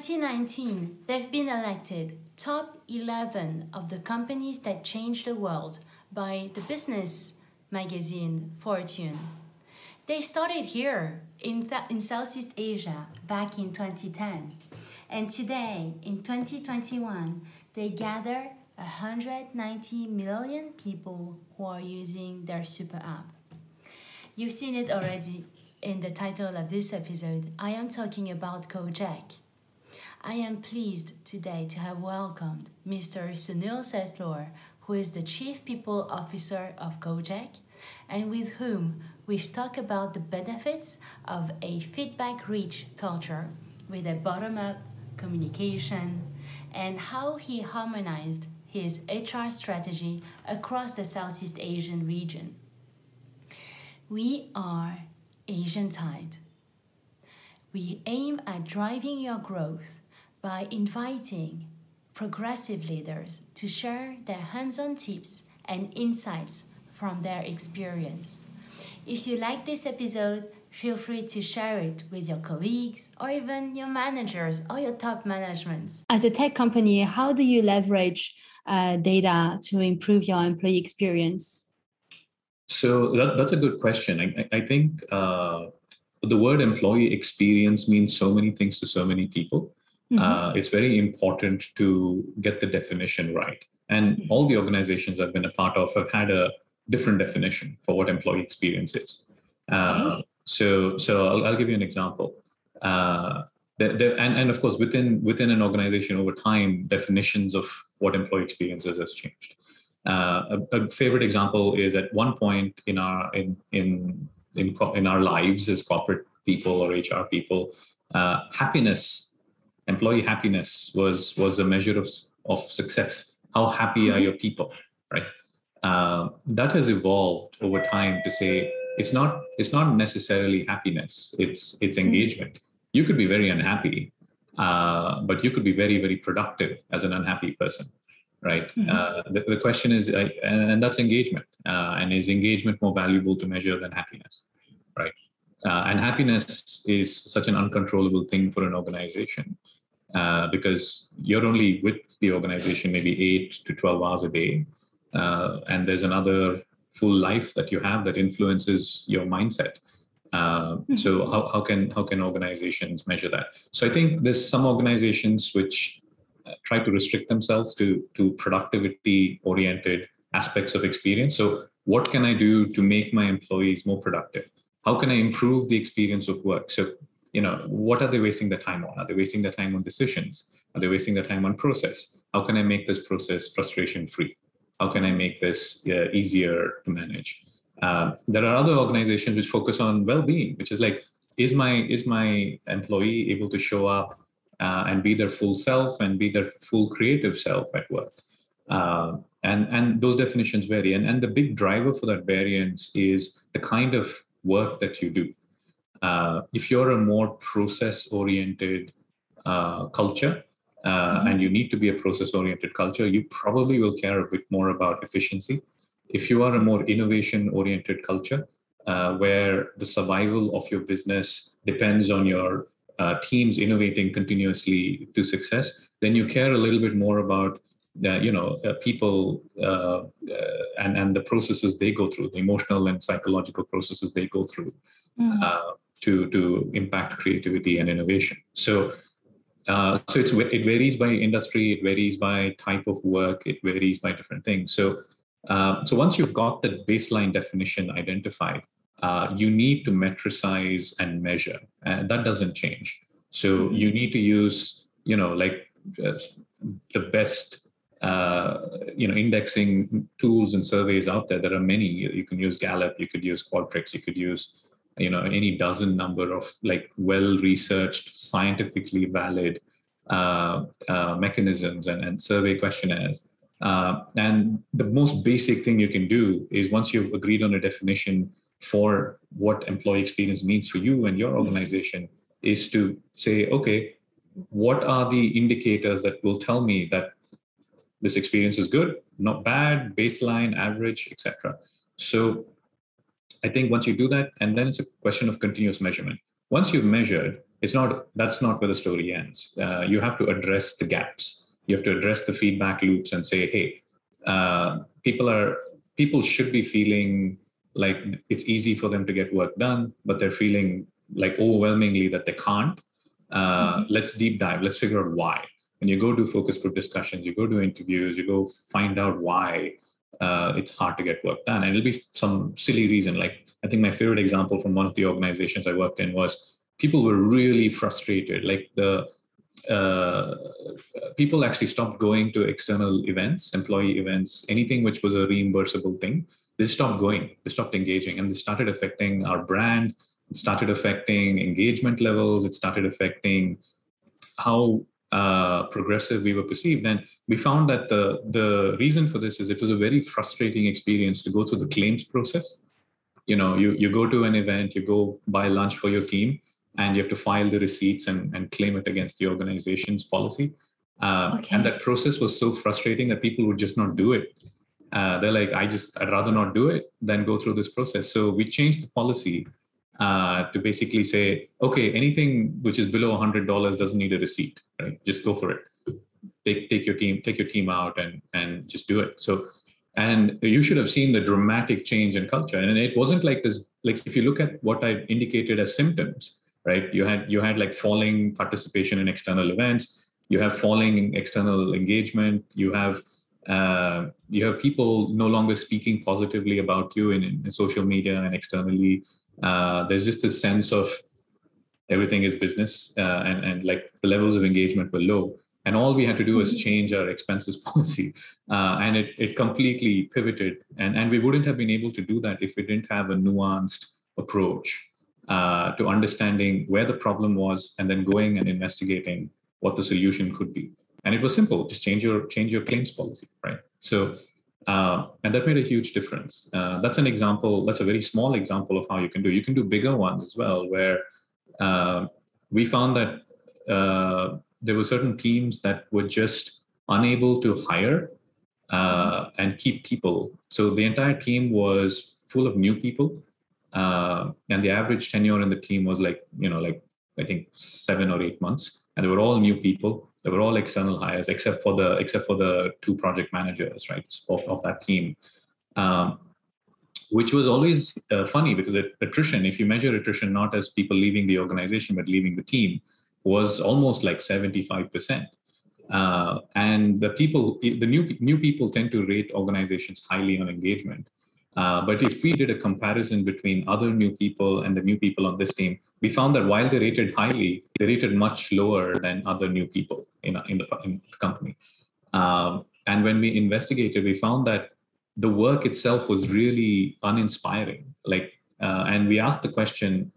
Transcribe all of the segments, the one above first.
2019, they've been elected top 11 of the companies that changed the world by the business magazine Fortune. They started here in, th- in Southeast Asia back in 2010. And today, in 2021, they gather 190 million people who are using their super app. You've seen it already in the title of this episode. I am talking about Gojek. I am pleased today to have welcomed Mr. Sunil Setlur, who is the Chief People Officer of Gojek, and with whom we've talked about the benefits of a feedback rich culture with a bottom up communication and how he harmonized his HR strategy across the Southeast Asian region. We are Asian Tide. We aim at driving your growth by inviting progressive leaders to share their hands on tips and insights from their experience. If you like this episode, feel free to share it with your colleagues or even your managers or your top managements. As a tech company, how do you leverage uh, data to improve your employee experience? So that, that's a good question. I, I think uh, the word employee experience means so many things to so many people. Mm-hmm. Uh, it's very important to get the definition right. And mm-hmm. all the organizations I've been a part of have had a different definition for what employee experience is. Uh, okay. So, so I'll, I'll, give you an example. Uh, the, the, and, and of course, within within an organization over time, definitions of what employee experiences has changed. Uh, a, a, favorite example is at one point in our in in in, in our lives as corporate people or HR people, uh, happiness employee happiness was was a measure of, of success. How happy are your people, right? Uh, that has evolved over time to say it's not it's not necessarily happiness. It's it's hmm. engagement. You could be very unhappy, uh, but you could be very very productive as an unhappy person, right? Mm-hmm. Uh, the, the, question is, uh, and, and, that's engagement. Uh, and is engagement more valuable to measure than happiness, right? Uh, and happiness is such an uncontrollable thing for an organization uh, because you're only with the organization maybe eight to 12 hours a day. Uh, and there's another full life that you have that influences your mindset. Uh, hmm. so how, how can how can organizations measure that? So I think there's some organizations which uh, try to restrict themselves to to productivity oriented aspects of experience. So what can I do to make my employees more productive? How can I improve the experience of work? So you know what are they wasting their time on? Are they wasting their time on decisions? Are they wasting their time on process? How can i make this process frustration free how can i make this uh, easier to manage? Uh, there are other organizations which focus on well-being which is like is my is my employee able to show up uh, and be their full self and be their full creative self at work? Uh, and and those definitions vary. And and the big driver for that variance is the kind of work that you do uh, if you're a more process oriented uh, culture mm-hmm. and you need to be a process oriented culture, you probably will care a bit more about efficiency. If you are a more innovation oriented culture, uh, where the survival of your business depends on your uh, teams innovating continuously to success, then you care a little bit more about you know uh, people uh, uh and and the processes they go through the emotional and psychological processes they go through mm to to impact creativity and innovation. So. Uh, so it's it varies by industry, it varies by type of work, it varies by different things. So uh, so once you've got the baseline definition identified, uh, you need to metricize and measure, and that doesn't change. So mm-hmm. you need to use, you know, like uh, the best, uh, you know, indexing tools and surveys out there. There are many. You can use Gallup, you could use Qualtrics, you could use you know any dozen number of like well researched scientifically valid uh, uh, mechanisms and, and survey questionnaires uh, and the most basic thing you can do is once you've agreed on a definition for what employee experience means for you and your organization is to say okay what are the indicators that will tell me that this experience is good not bad baseline average etc so I think once you do that, and then it's a question of continuous measurement. Once you've measured, it's not that's not where the story ends. Uh, you have to address the gaps. You have to address the feedback loops and say, hey, uh, people are people should be feeling like it's easy for them to get work done, but they're feeling like overwhelmingly that they can't. Uh, mm-hmm. Let's deep dive. Let's figure out why. When you go to focus group discussions, you go to interviews, you go find out why uh, it's hard to get work done, and it'll be some silly reason. Like I think my favorite example from one of the organizations I worked in was people were really frustrated. Like the uh, people actually stopped going to external events, employee events, anything which was a reimbursable thing. They stopped going, they stopped engaging, and they started affecting our brand. It started affecting engagement levels. It started affecting how uh, progressive we were perceived. And we found that the the reason for this is it was a very frustrating experience to go through the claims process. You know, you you go to an event, you go buy lunch for your team, and you have to file the receipts and, and claim it against the organization's policy. Uh, okay. And that process was so frustrating that people would just not do it. Uh, they're like, I just, I'd rather not do it than go through this process. So we changed the policy uh, to basically say, okay, anything which is below $100 doesn't need a receipt, right? Just go for it. Take, take your team, take your team out and, and just do it. So, and you should have seen the dramatic change in culture. And it wasn't like this, like if you look at what I indicated as symptoms, right? You had you had like falling participation in external events. You have falling external engagement. You have uh, you have people no longer speaking positively about you in, in social media and externally. Uh, there's just this sense of everything is business, uh, and and like the levels of engagement were low. And all we had to do was mm-hmm. change our expenses policy, uh, and it it completely pivoted. And and we wouldn't have been able to do that if we didn't have a nuanced approach uh, to understanding where the problem was and then going and investigating what the solution could be and it was simple just change your change your claims policy right so uh, and that made a huge difference. Uh, that's an example that's a very small example of how you can do. You can do bigger ones as well where uh, we found that uh, there were certain teams that were just unable to hire uh, and keep people. So the entire team was full of new people uh, and the average tenure in the team was like you know like i think seven or eight months and they were all new people they were all external hires except for the except for the two project managers right of, of that team. Um, which was always uh, funny because attrition if you measure attrition not as people leaving the organization but leaving the team was almost like 75% uh, and the people the new new people tend to rate organizations highly on engagement uh, but if we did a comparison between other new people and the new people on this team, we found that while they rated highly, they rated much lower than other new people in, in, the, in the company. Um, and when we investigated, we found that the work itself was really uninspiring. Like, uh, and we asked the question,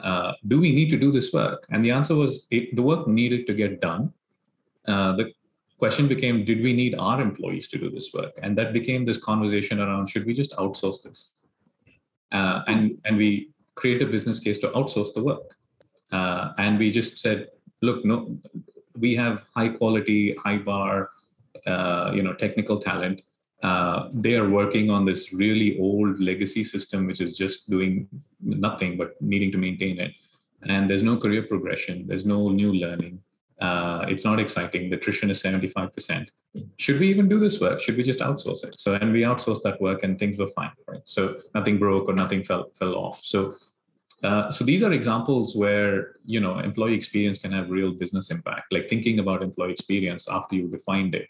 uh, do we need to do this work? And the answer was it, the work needed to get done. Uh, the question became did we need our employees to do this work? And that became this conversation around should we just outsource this? Uh, and and we create a business case to outsource the work. Uh, and we just said look no we have high quality high bar uh, you know technical talent. Uh, they are working on this really old legacy system which is just doing nothing but needing to maintain it. And there's no career progression. There's no new learning uh, it's not exciting. The attrition is 75%. Should we even do this work? Should we just outsource it? So, and we outsourced that work and things were fine, right? So nothing broke or nothing fell, fell off. So, uh, so these are examples where, you know, employee experience can have real business impact. Like thinking about employee experience after you defined it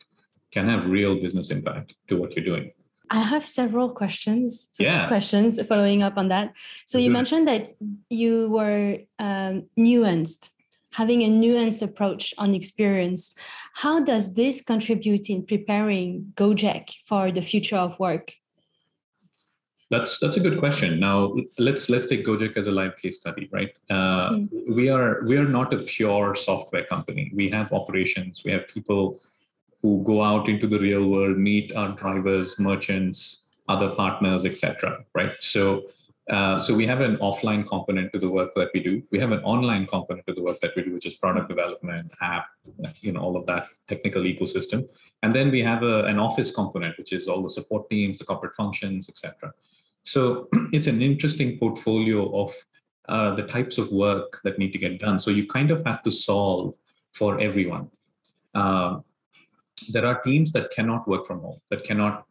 can have real business impact to what you're doing. I have several questions. So yeah. questions following up on that. So you mentioned that you were um, nuanced having a nuanced approach on experience. How does this contribute in preparing Gojek for the future of work? That's that's a good question. Now let's let's take Gojek as a live case study, right? Uh, mm-hmm. We are we are not a pure software company. We have operations. We have people who go out into the real world, meet our drivers, merchants, other partners, etc. Right? So uh, so we have an offline component to the work that we do. We have an online component to the work that we do, which is product development, app, you know, all of that technical ecosystem. And then we have a, an office component, which is all the support teams, the corporate functions, etc. So it's an interesting portfolio of uh, the types of work that need to get done. So you kind of have to solve for everyone. Uh, there are teams that cannot work from home, that cannot,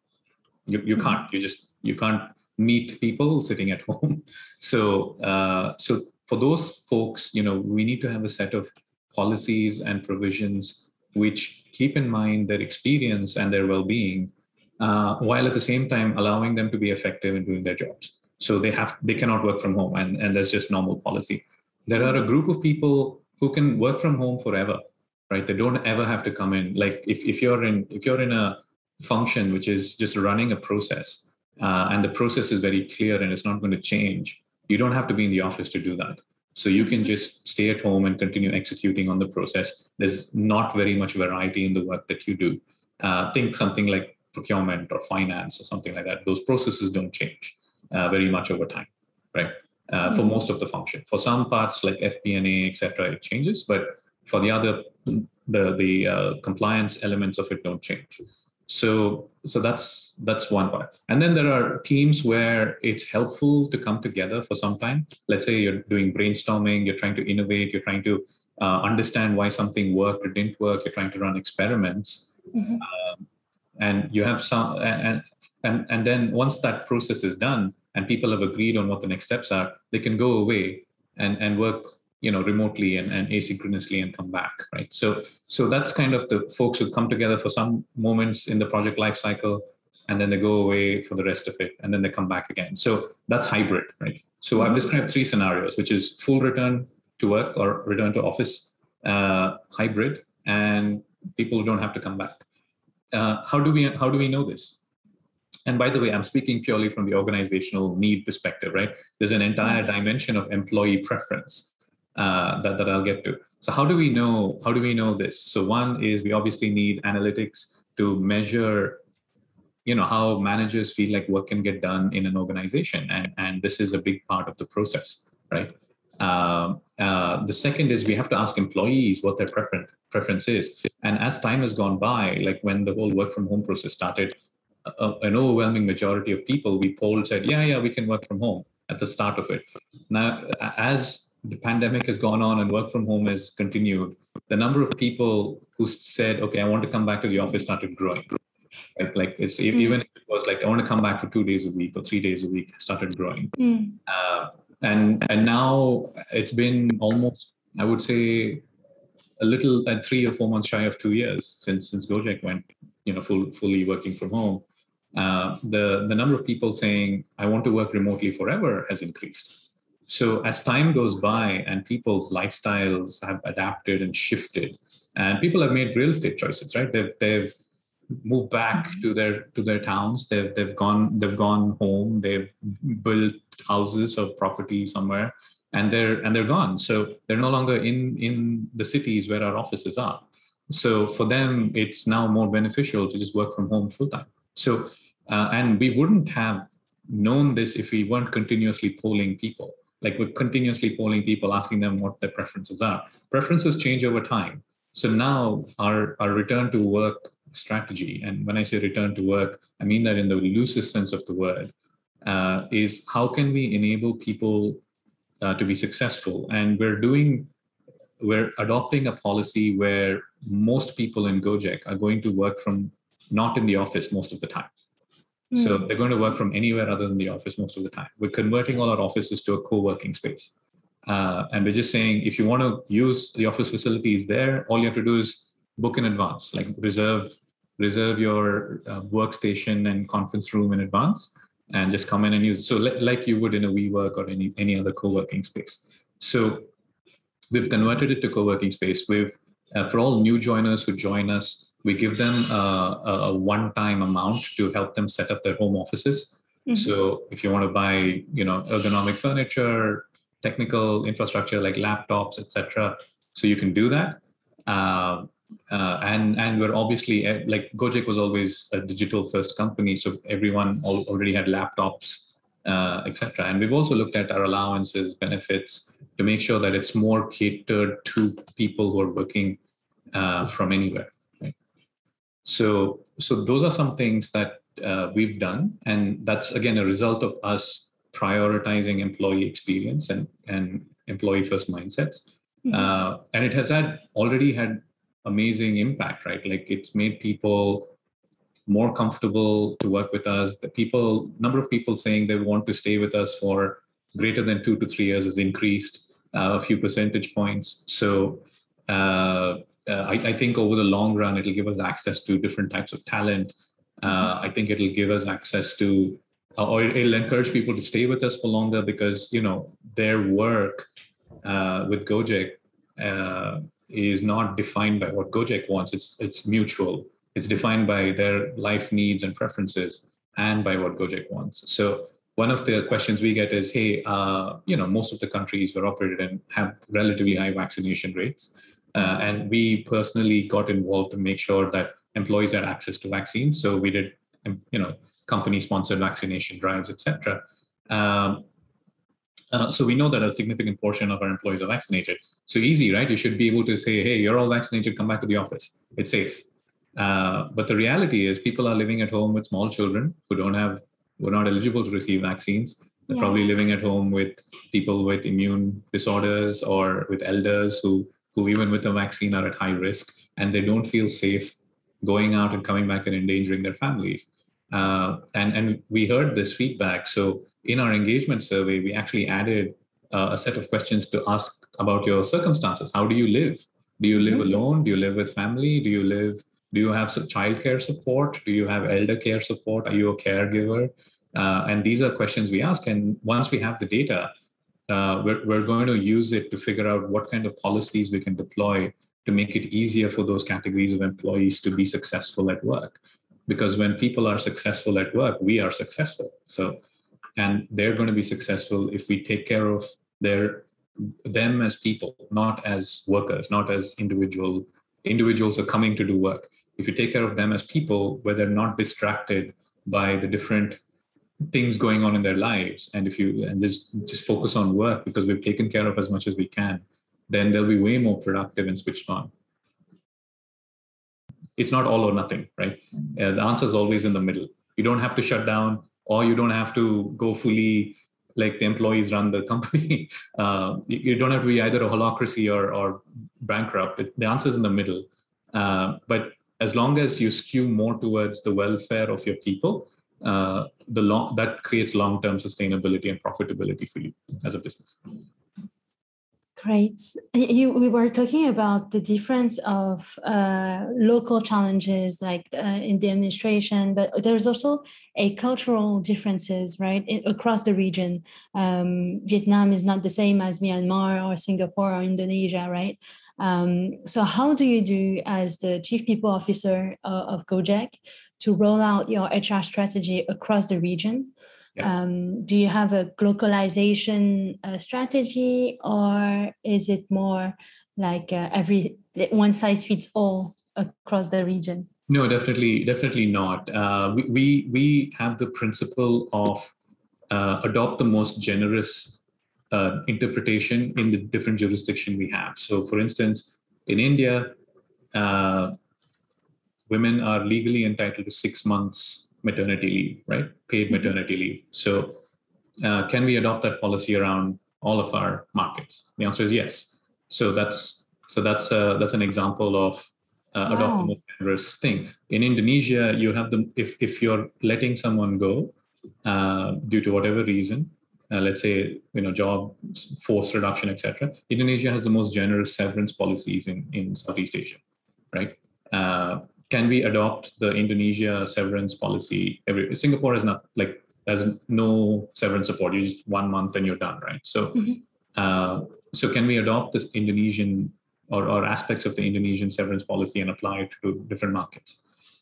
you, you mm-hmm. can't, you just, you can't meet people sitting at home. So, uh, so for those folks, you know, we need to have a set of policies and provisions which keep in mind their experience and their well-being, uh, while at the same time allowing them to be effective in doing their jobs. So they have they cannot work from home, and, and that's just normal policy. There are a group of people who can work from home forever, right? They don't ever have to come in. Like if, if you're in if you're in a function which is just running a process, uh, and the process is very clear and it's not going to change, you don't have to be in the office to do that. So you can just stay at home and continue executing on the process. There's not very much variety in the work that you do. Uh, think something like procurement or finance or something like that. Those processes don't change uh, very much over time, right? Uh, mm-hmm. For most of the function. For some parts like FP&A, etc., it changes, but for the other, the the uh, compliance elements of it don't change so so that's that's one part. And then there are teams where it's helpful to come together for some time. Let's say you're doing brainstorming you're trying to innovate you're trying to uh, understand why something worked or didn't work you're trying to run experiments. Mm-hmm. um, and you have some and and and then once that process is done and people have agreed on what the next steps are they can go away and and work you know remotely and, and asynchronously and come back right? So so that's kind of the folks who come together for some moments in the project lifecycle and then they go away for the rest of it and then they come back again. So that's hybrid right? So i've mm-hmm. described three scenarios which is full return to work or return to office uh, hybrid and people who don't have to come back. Uh, how do we how do we know this? And by the way i'm speaking purely from the organizational need perspective right? There's an entire mm-hmm. dimension of employee preference uh, that, that I'll get to. So how do we know, how do we know this? So one is we obviously need analytics to measure you know how managers feel like work can get done in an organization and and this is a big part of the process right uh, uh, the second is we have to ask employees what their preference preference is and as time has gone by like when the whole work from home process started uh, an overwhelming majority of people we polled said yeah yeah we can work from home at the start of it now as the pandemic has gone on and work from home has continued, the number of people who said, okay, I want to come back to the office started growing. Right? Like it's mm. even if it was like I want to come back for two days a week or three days a week, started growing. Mm. Uh, and and now it's been almost, I would say, a little at uh, three or four months shy of two years since since Gojek went, you know, full fully working from home. Uh, the the number of people saying I want to work remotely forever has increased. So as time goes by and people's lifestyles have adapted and shifted, and people have made real estate choices, right? They've they've moved back mm-hmm. to their to their towns. They've they've gone they've gone home. They've built houses or property somewhere, and they're and they're gone. So they're no longer in in the cities where our offices are. So for them, it's now more beneficial to just work from home full time. So uh, and we wouldn't have known this if we weren't continuously polling people. Like we're continuously polling people asking them what their preferences are. Preferences change over time. So now our our return to work strategy and when i say return to work i mean that in the loosest sense of the word uh, is how can we enable people uh, to be successful? And we're doing we're adopting a policy where most people in gojek are going to work from not in the office most of the time so hmm. they're going to work from anywhere other than the office most of the time. We're converting all our offices to a co-working space. Uh, and we're just saying if you want to use the office facilities there, all you have to do is book in advance, like reserve reserve your uh, workstation and conference room in advance, and just come in and use. So like you would in a WeWork or any any other co-working space. So we've converted it to co-working space. We've uh, for all new joiners who join us, we give them a, a one-time amount to help them set up their home offices. Mm-hmm. So if you want to buy, you know, ergonomic furniture, technical infrastructure like laptops, etc., so you can do that. Uh, uh, and and we're obviously eh, like Gojek was always a digital first company, so everyone already had laptops, uh, etc. And we've also looked at our allowances, benefits to make sure that it's more catered to people who are working uh, from anywhere. So, so those are some things that uh, we've done, and that's again a result of us prioritizing employee experience and, and employee first mindsets. Mm-hmm. Uh, and it has had already had amazing impact, right? Like it's made people more comfortable to work with us. The people, number of people saying they want to stay with us for greater than two to three years has increased uh, a few percentage points. So uh, uh, I, I, think over the long run, it'll give us access to different types of talent. Uh, I think it'll give us access to, uh, or it'll encourage people to stay with us for longer because you know their work uh, with Gojek is not defined by what Gojek wants. It's it's mutual. It's defined by their life needs and preferences, and by what Gojek wants. So one of the questions we get is, hey, uh, you know, most of the countries we're operated in have relatively high vaccination rates, uh, and we personally got involved to make sure that employees had access to vaccines. So we did, um, you know, company-sponsored vaccination drives, etc. Um, uh, so we know that a significant portion of our employees are vaccinated. So easy, right? You should be able to say, "Hey, you're all vaccinated. Come back to the office. It's safe." Uh, but the reality is, people are living at home with small children who don't have, who are not eligible to receive vaccines. They're yeah. probably living at home with people with immune disorders or with elders who, who even with a vaccine are at high risk, and they don't feel safe going out and coming back and endangering their families. Uh, and and we heard this feedback. So in our engagement survey, we actually added uh, a set of questions to ask about your circumstances. How do you live? Do you live mm-hmm. alone? Do you live with family? Do you live? Do you have childcare support? Do you have elder care support? Are you a caregiver? Uh, and these are questions we ask. And once we have the data, uh, we're, we're going to use it to figure out what kind of policies we can deploy to make it easier for those categories of employees to be successful at work. Because when people are successful at work, we are successful. So and they're going to be successful if we take care of their them as people not as workers not as individual individuals are coming to do work if you take care of them as people where they're not distracted by the different things going on in their lives and if you and just just focus on work because we've taken care of as much as we can then they'll be way more productive and switched on it's not all or nothing right uh, the answer is always in the middle you don't have to shut down or you don't have to go fully like the employees run the company. Uh, you, you, don't have to be either a holacracy or, or bankrupt. It, the answer is in the middle. Uh, but as long as you skew more towards the welfare of your people, uh, the long that creates long-term sustainability and profitability for you as a business. Great. You, we were talking about the difference of uh, local challenges like uh, in the administration, but there's also a cultural differences, right, in, across the region. Um, Vietnam is not the same as Myanmar or Singapore or Indonesia, right? Um, so how do you do as the chief people officer uh, of Gojek to roll out your HR strategy across the region? Yeah. Um, do you have a localization uh, strategy, or is it more like uh, every one size fits all across the region? No, definitely, definitely not. Uh, we, we we have the principle of uh, adopt the most generous uh, interpretation in the different jurisdiction we have. So, for instance, in India, uh, women are legally entitled to six months maternity leave, right? Paid mm-hmm. maternity leave. So, uh, can we adopt that policy around all of our markets? The answer is yes. So that's so that's uh, that's an example of uh, wow. adopting a generous thing. In Indonesia, you have the if if you're letting someone go uh, due to whatever reason, uh, let's say you know job force reduction, etc. Indonesia has the most generous severance policies in in Southeast Asia, right? Can we adopt the Indonesia severance policy? Every Singapore is not like there's no severance support. You just one month and you're done, right? So, mm-hmm. uh, so can we adopt this Indonesian or, or aspects of the Indonesian severance policy and apply it to different markets,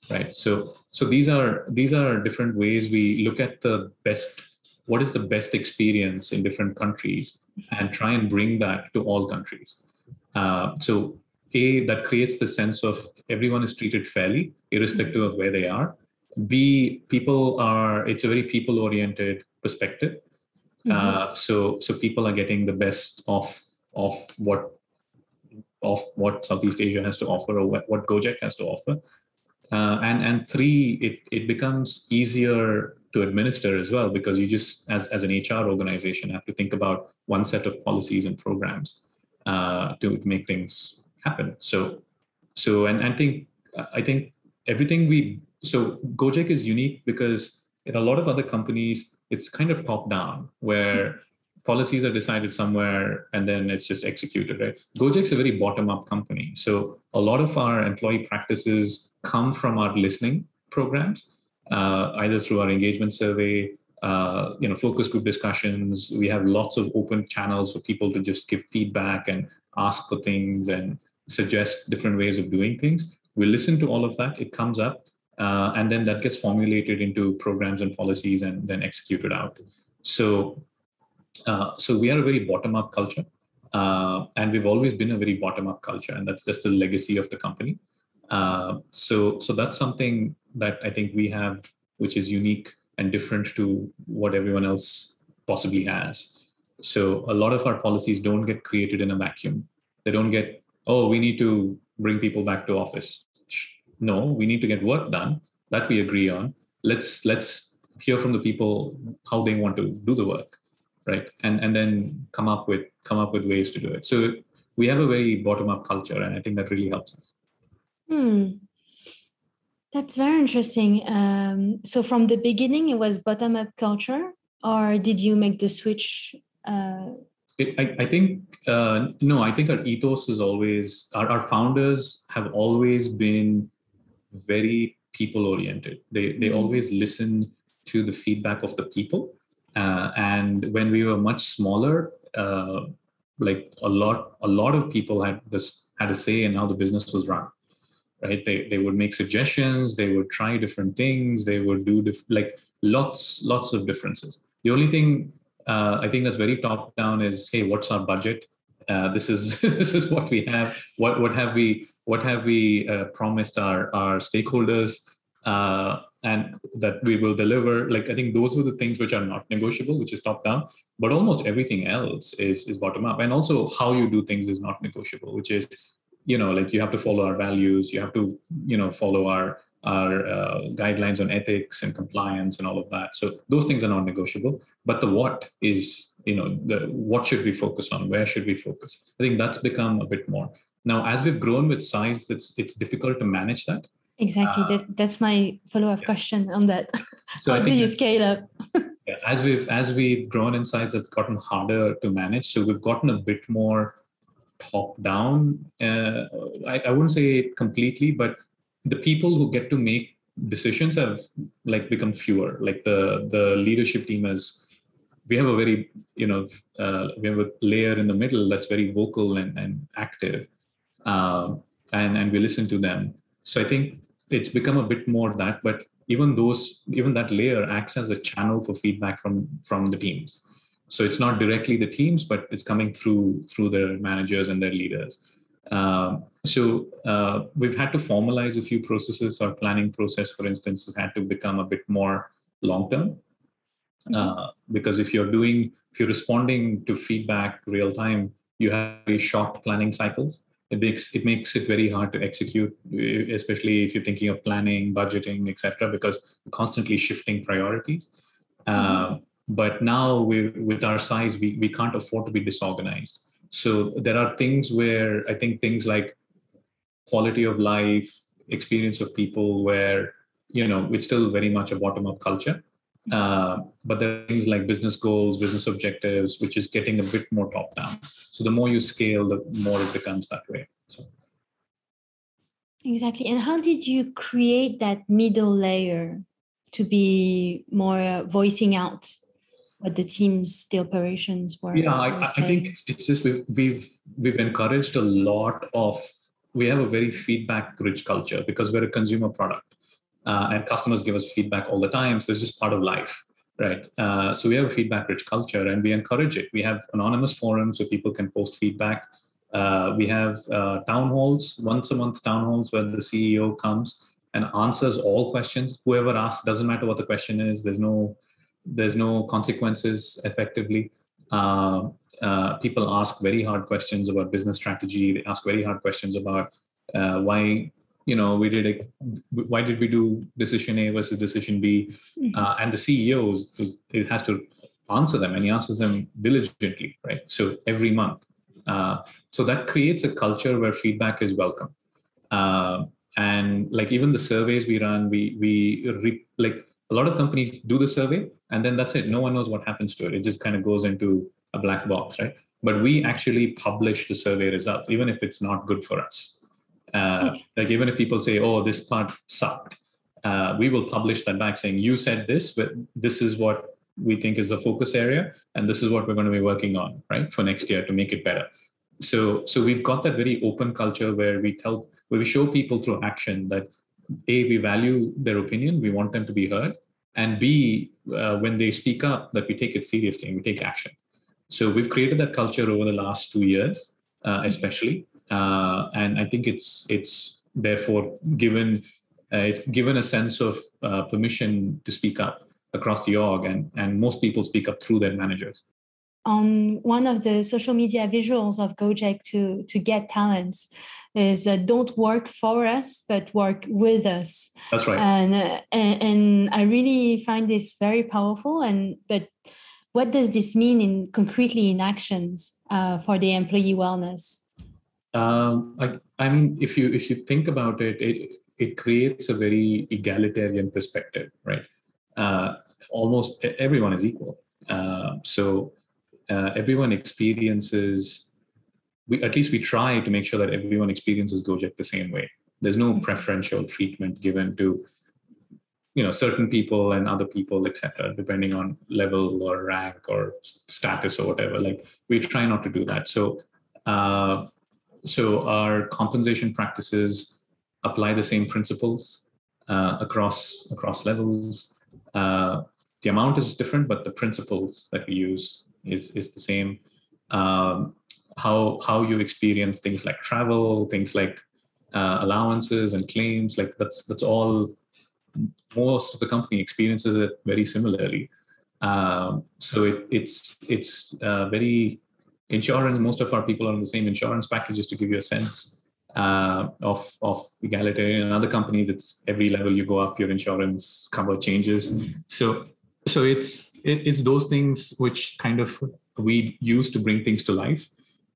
right? So, so these are these are different ways we look at the best. What is the best experience in different countries, and try and bring that to all countries. Uh, so a that creates the sense of everyone is treated fairly irrespective of where they are. B people are it's a very people oriented perspective mm-hmm. uh, so so people are getting the best of of what of what southeast asia has to offer or what, what gojek has to offer. Uh, and and three it it becomes easier to administer as well because you just as, as an hr organization have to think about one set of policies and programs uh, to make things happen. So so and i think i think everything we so gojek is unique because in a lot of other companies it's kind of top down where policies are decided somewhere and then it's just executed right? Gojek's a very bottom up company. So a lot of our employee practices come from our listening programs uh, either through our engagement survey, uh, you know, focus group discussions. We have lots of open channels for people to just give feedback and ask for things and suggest different ways of doing things. We listen to all of that. It comes up, uh, and then that gets formulated into programs and policies and then executed out. So, uh, so we are a very bottom-up culture, uh, and we've always been a very bottom-up culture, and that's just the legacy of the company. Uh, so, so that's something that I think we have, which is unique and different to what everyone else possibly has. So, a lot of our policies don't get created in a vacuum. They don't get, oh, we need to bring people back to office. No, we need to get work done that we agree on. Let's let's hear from the people how they want to do the work, right? And and then come up with come up with ways to do it. So we have a very bottom up culture, and I think that really helps us. Hmm. That's very interesting. Um, so from the beginning, it was bottom up culture, or did you make the switch? Uh... It, I, I, think uh, no. I think our ethos is always our, our founders have always been very people oriented. They they mm-hmm. always listen to the feedback of the people. Uh, and when we were much smaller, uh, like a lot a lot of people had this had a say in how the business was run right they, they would make suggestions they would try different things they would do like lots lots of differences the only thing uh, i think that's very top down is hey what's our budget? Uh, this is this is what we have. What what have we what have we uh, promised our our stakeholders? Uh, and that we will deliver like i think those were the things which are not negotiable which is top down but almost everything else is is bottom up. And also how you do things is not negotiable which is you know like you have to follow our values you have to you know follow our our uh, guidelines on ethics and compliance and all of that. So those things are non-negotiable. but the what is you know the what should we focus on? Where should we focus? I think that's become a bit more. Now as we've grown with size it's it's difficult to manage that. Exactly. Uh, that, that's my follow-up yeah. question on that. So how do you scale up? Yeah, as we've as we've grown in size it's gotten harder to manage. So we've gotten a bit more top down. Uh, I, I wouldn't say completely, but the people who get to make decisions have like become fewer. Like the the leadership team is we have a very you know uh, we have a layer in the middle that's very vocal and, and active uh, and and we listen to them. So i think it's become a bit more that but even those even that layer acts as a channel for feedback from from the teams. So it's not directly the teams but it's coming through through their managers and their leaders. Um, so uh, we've had to formalize a few processes. Our planning process for instance has had to become a bit more long term mm-hmm. uh, because if you're doing if you're responding to feedback real time you have very short planning cycles. It makes it makes it very hard to execute especially if you're thinking of planning budgeting etc because constantly shifting priorities. Mm-hmm. uh, but now we, with our size we, we can't afford to be disorganized. So there are things where i think things like quality of life experience of people where you know it's still very much a bottom up culture uh, but there are things like business goals business objectives which is getting a bit more top down so the more you scale the more it becomes that way so exactly and how did you create that middle layer to be more voicing out what the teams, the operations were. Yeah, I, I think it's, it's just we've, we've we've encouraged a lot of. We have a very feedback-rich culture because we're a consumer product, uh, and customers give us feedback all the time. So it's just part of life, right? Uh, so we have a feedback-rich culture, and we encourage it. We have anonymous forums where people can post feedback. Uh, we have uh, town halls, once a month town halls where the CEO comes and answers all questions. Whoever asks, doesn't matter what the question is. There's no there's no consequences effectively. Uh, uh, people ask very hard questions about business strategy. They ask very hard questions about uh, why you know we did a why did we do decision a versus decision b? Mm-hmm. uh, and the ceos it has to answer them and he answers them diligently right? So every month. Uh, so that creates a culture where feedback is welcome. Uh, and like even the surveys we run we we re- like a lot of companies do the survey and then that's it. No one knows what happens to it. It just kind of goes into a black box right but we actually publish the survey results even if it's not good for us uh, like even if people say, "Oh, this part sucked," uh, we will publish that back saying, "You said this, but this is what we think is the focus area, and this is what we're going to be working on, right, for next year to make it better." So, so we've got that very open culture where we tell, where we show people through action that a we value their opinion, we want them to be heard, and b uh, when they speak up, that we take it seriously and we take action. So we've created that culture over the last two years, uh, especially uh, and I think it's it's therefore given uh, it's given a sense of uh, permission to speak up across the org, and and most people speak up through their managers. On one of the social media visuals of Gojek to to get talents is uh, don't work for us but work with us. That's right. And, uh, and and I really find this very powerful. And but what does this mean in concretely in actions uh, for the employee wellness? Um, I, I mean, if you if you think about it, it it creates a very egalitarian perspective, right? Uh, almost everyone is equal. Uh, so uh, everyone experiences. We at least we try to make sure that everyone experiences Gojek the same way. There's no mm-hmm. preferential treatment given to you know certain people and other people etc depending on level or rank or status or whatever like we try not to do that so uh, so our compensation practices apply the same principles uh, across across levels. Uh, the amount is different, but the principles that we use is is the same. Um, how how you experience things like travel, things like uh, allowances and claims, like that's that's all. Most of the company experiences it very similarly. Um, so it, it's it's uh, very insurance, most of our people are on the same insurance packages to give you a sense uh, of, of egalitarian. In other companies, it's every level you go up, your insurance cover changes. So, so it's, it, it's those things which kind of we use to bring things to life.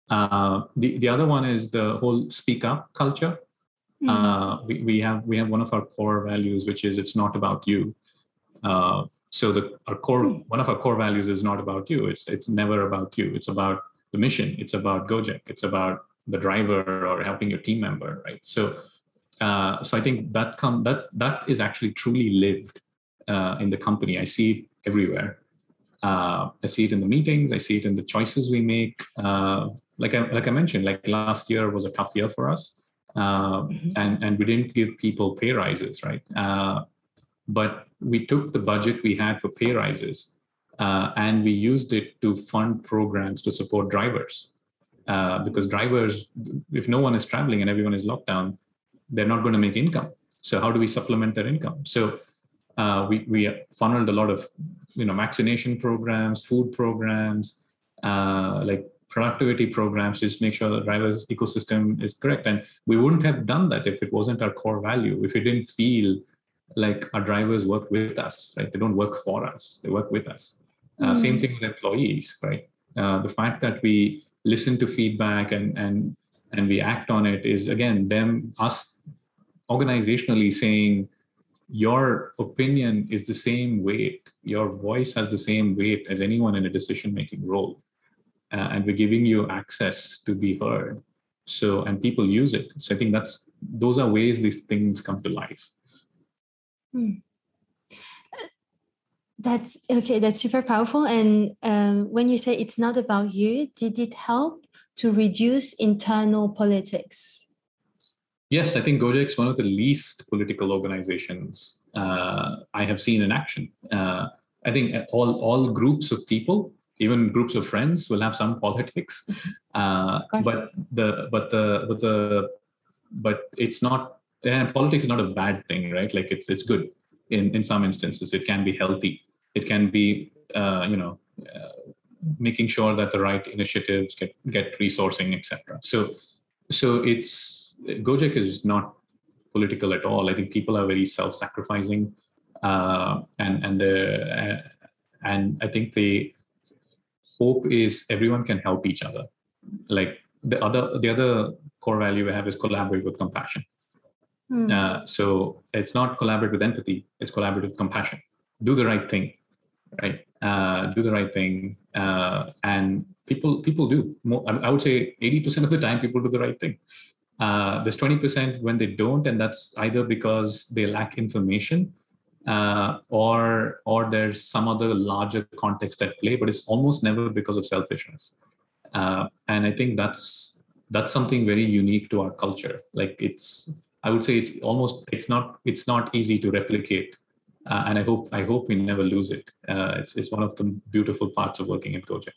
Uh, the, the other one is the whole speak up culture. Uh, we, we have we have one of our core values, which is it's not about you. Uh, so the our core hmm. one of our core values is not about you. It's it's never about you. It's about the mission. It's about Gojek. It's about the driver or helping your team member, right? So, uh, so I think that come that that is actually truly lived uh, in the company. I see it everywhere. Uh, I see it in the meetings. I see it in the choices we make. Uh, like I like I mentioned, like last year was a tough year for us, uh, mm-hmm. and and we didn't give people pay rises, right? Uh, but we took the budget we had for pay rises uh, and we used it to fund programs to support drivers. Uh, because drivers, if no one is traveling and everyone is locked down, they're not going to make income. So how do we supplement their income? So uh, we we funneled a lot of you know vaccination programs, food programs, uh, like productivity programs, just make sure the drivers ecosystem is correct. And we wouldn't have done that if it wasn't our core value. If we didn't feel like our drivers work with us, right? They don't work for us; they work with us. Uh, Same hmm. thing with employees, right? Uh, the fact that we listen to feedback and and and we act on it is again them us organizationally saying your opinion is the same weight your voice has the same weight as anyone in a decision making role uh, and we're giving you access to be heard so and people use it so i think that's those are ways these things come to life hmm. That's okay. That's super powerful. And um, when you say it's not about you, did it help to reduce internal politics? Yes, I think Gojek is one of the least political organizations uh, I have seen in action. Uh, I think all all groups of people, even groups of friends, will have some politics. Uh, but the but the but the but it's not. And politics is not a bad thing, right? Like it's it's good in in some instances. It can be healthy it can be uh, you know uh, making sure that the right initiatives get get resourcing etc so so it's gojek is not political at all. I think people are very self-sacrificing, uh, and and uh, and I think the hope is everyone can help each other. Like the other the other core value we have is collaborate with compassion. Mm. Uh, so it's not collaborate with empathy; it's collaborate with compassion. Do the right thing, right? Uh, do the right thing, uh, and people people do. More, I would say eighty percent of the time, people do the right thing. Uh, there's twenty percent when they don't, and that's either because they lack information, uh, or or there's some other larger context at play. But it's almost never because of selfishness. Uh, and I think that's that's something very unique to our culture. Like it's I would say it's almost it's not it's not easy to replicate uh, and I hope I hope we never lose it. Uh, it's it's one of the beautiful parts of working in Gojek.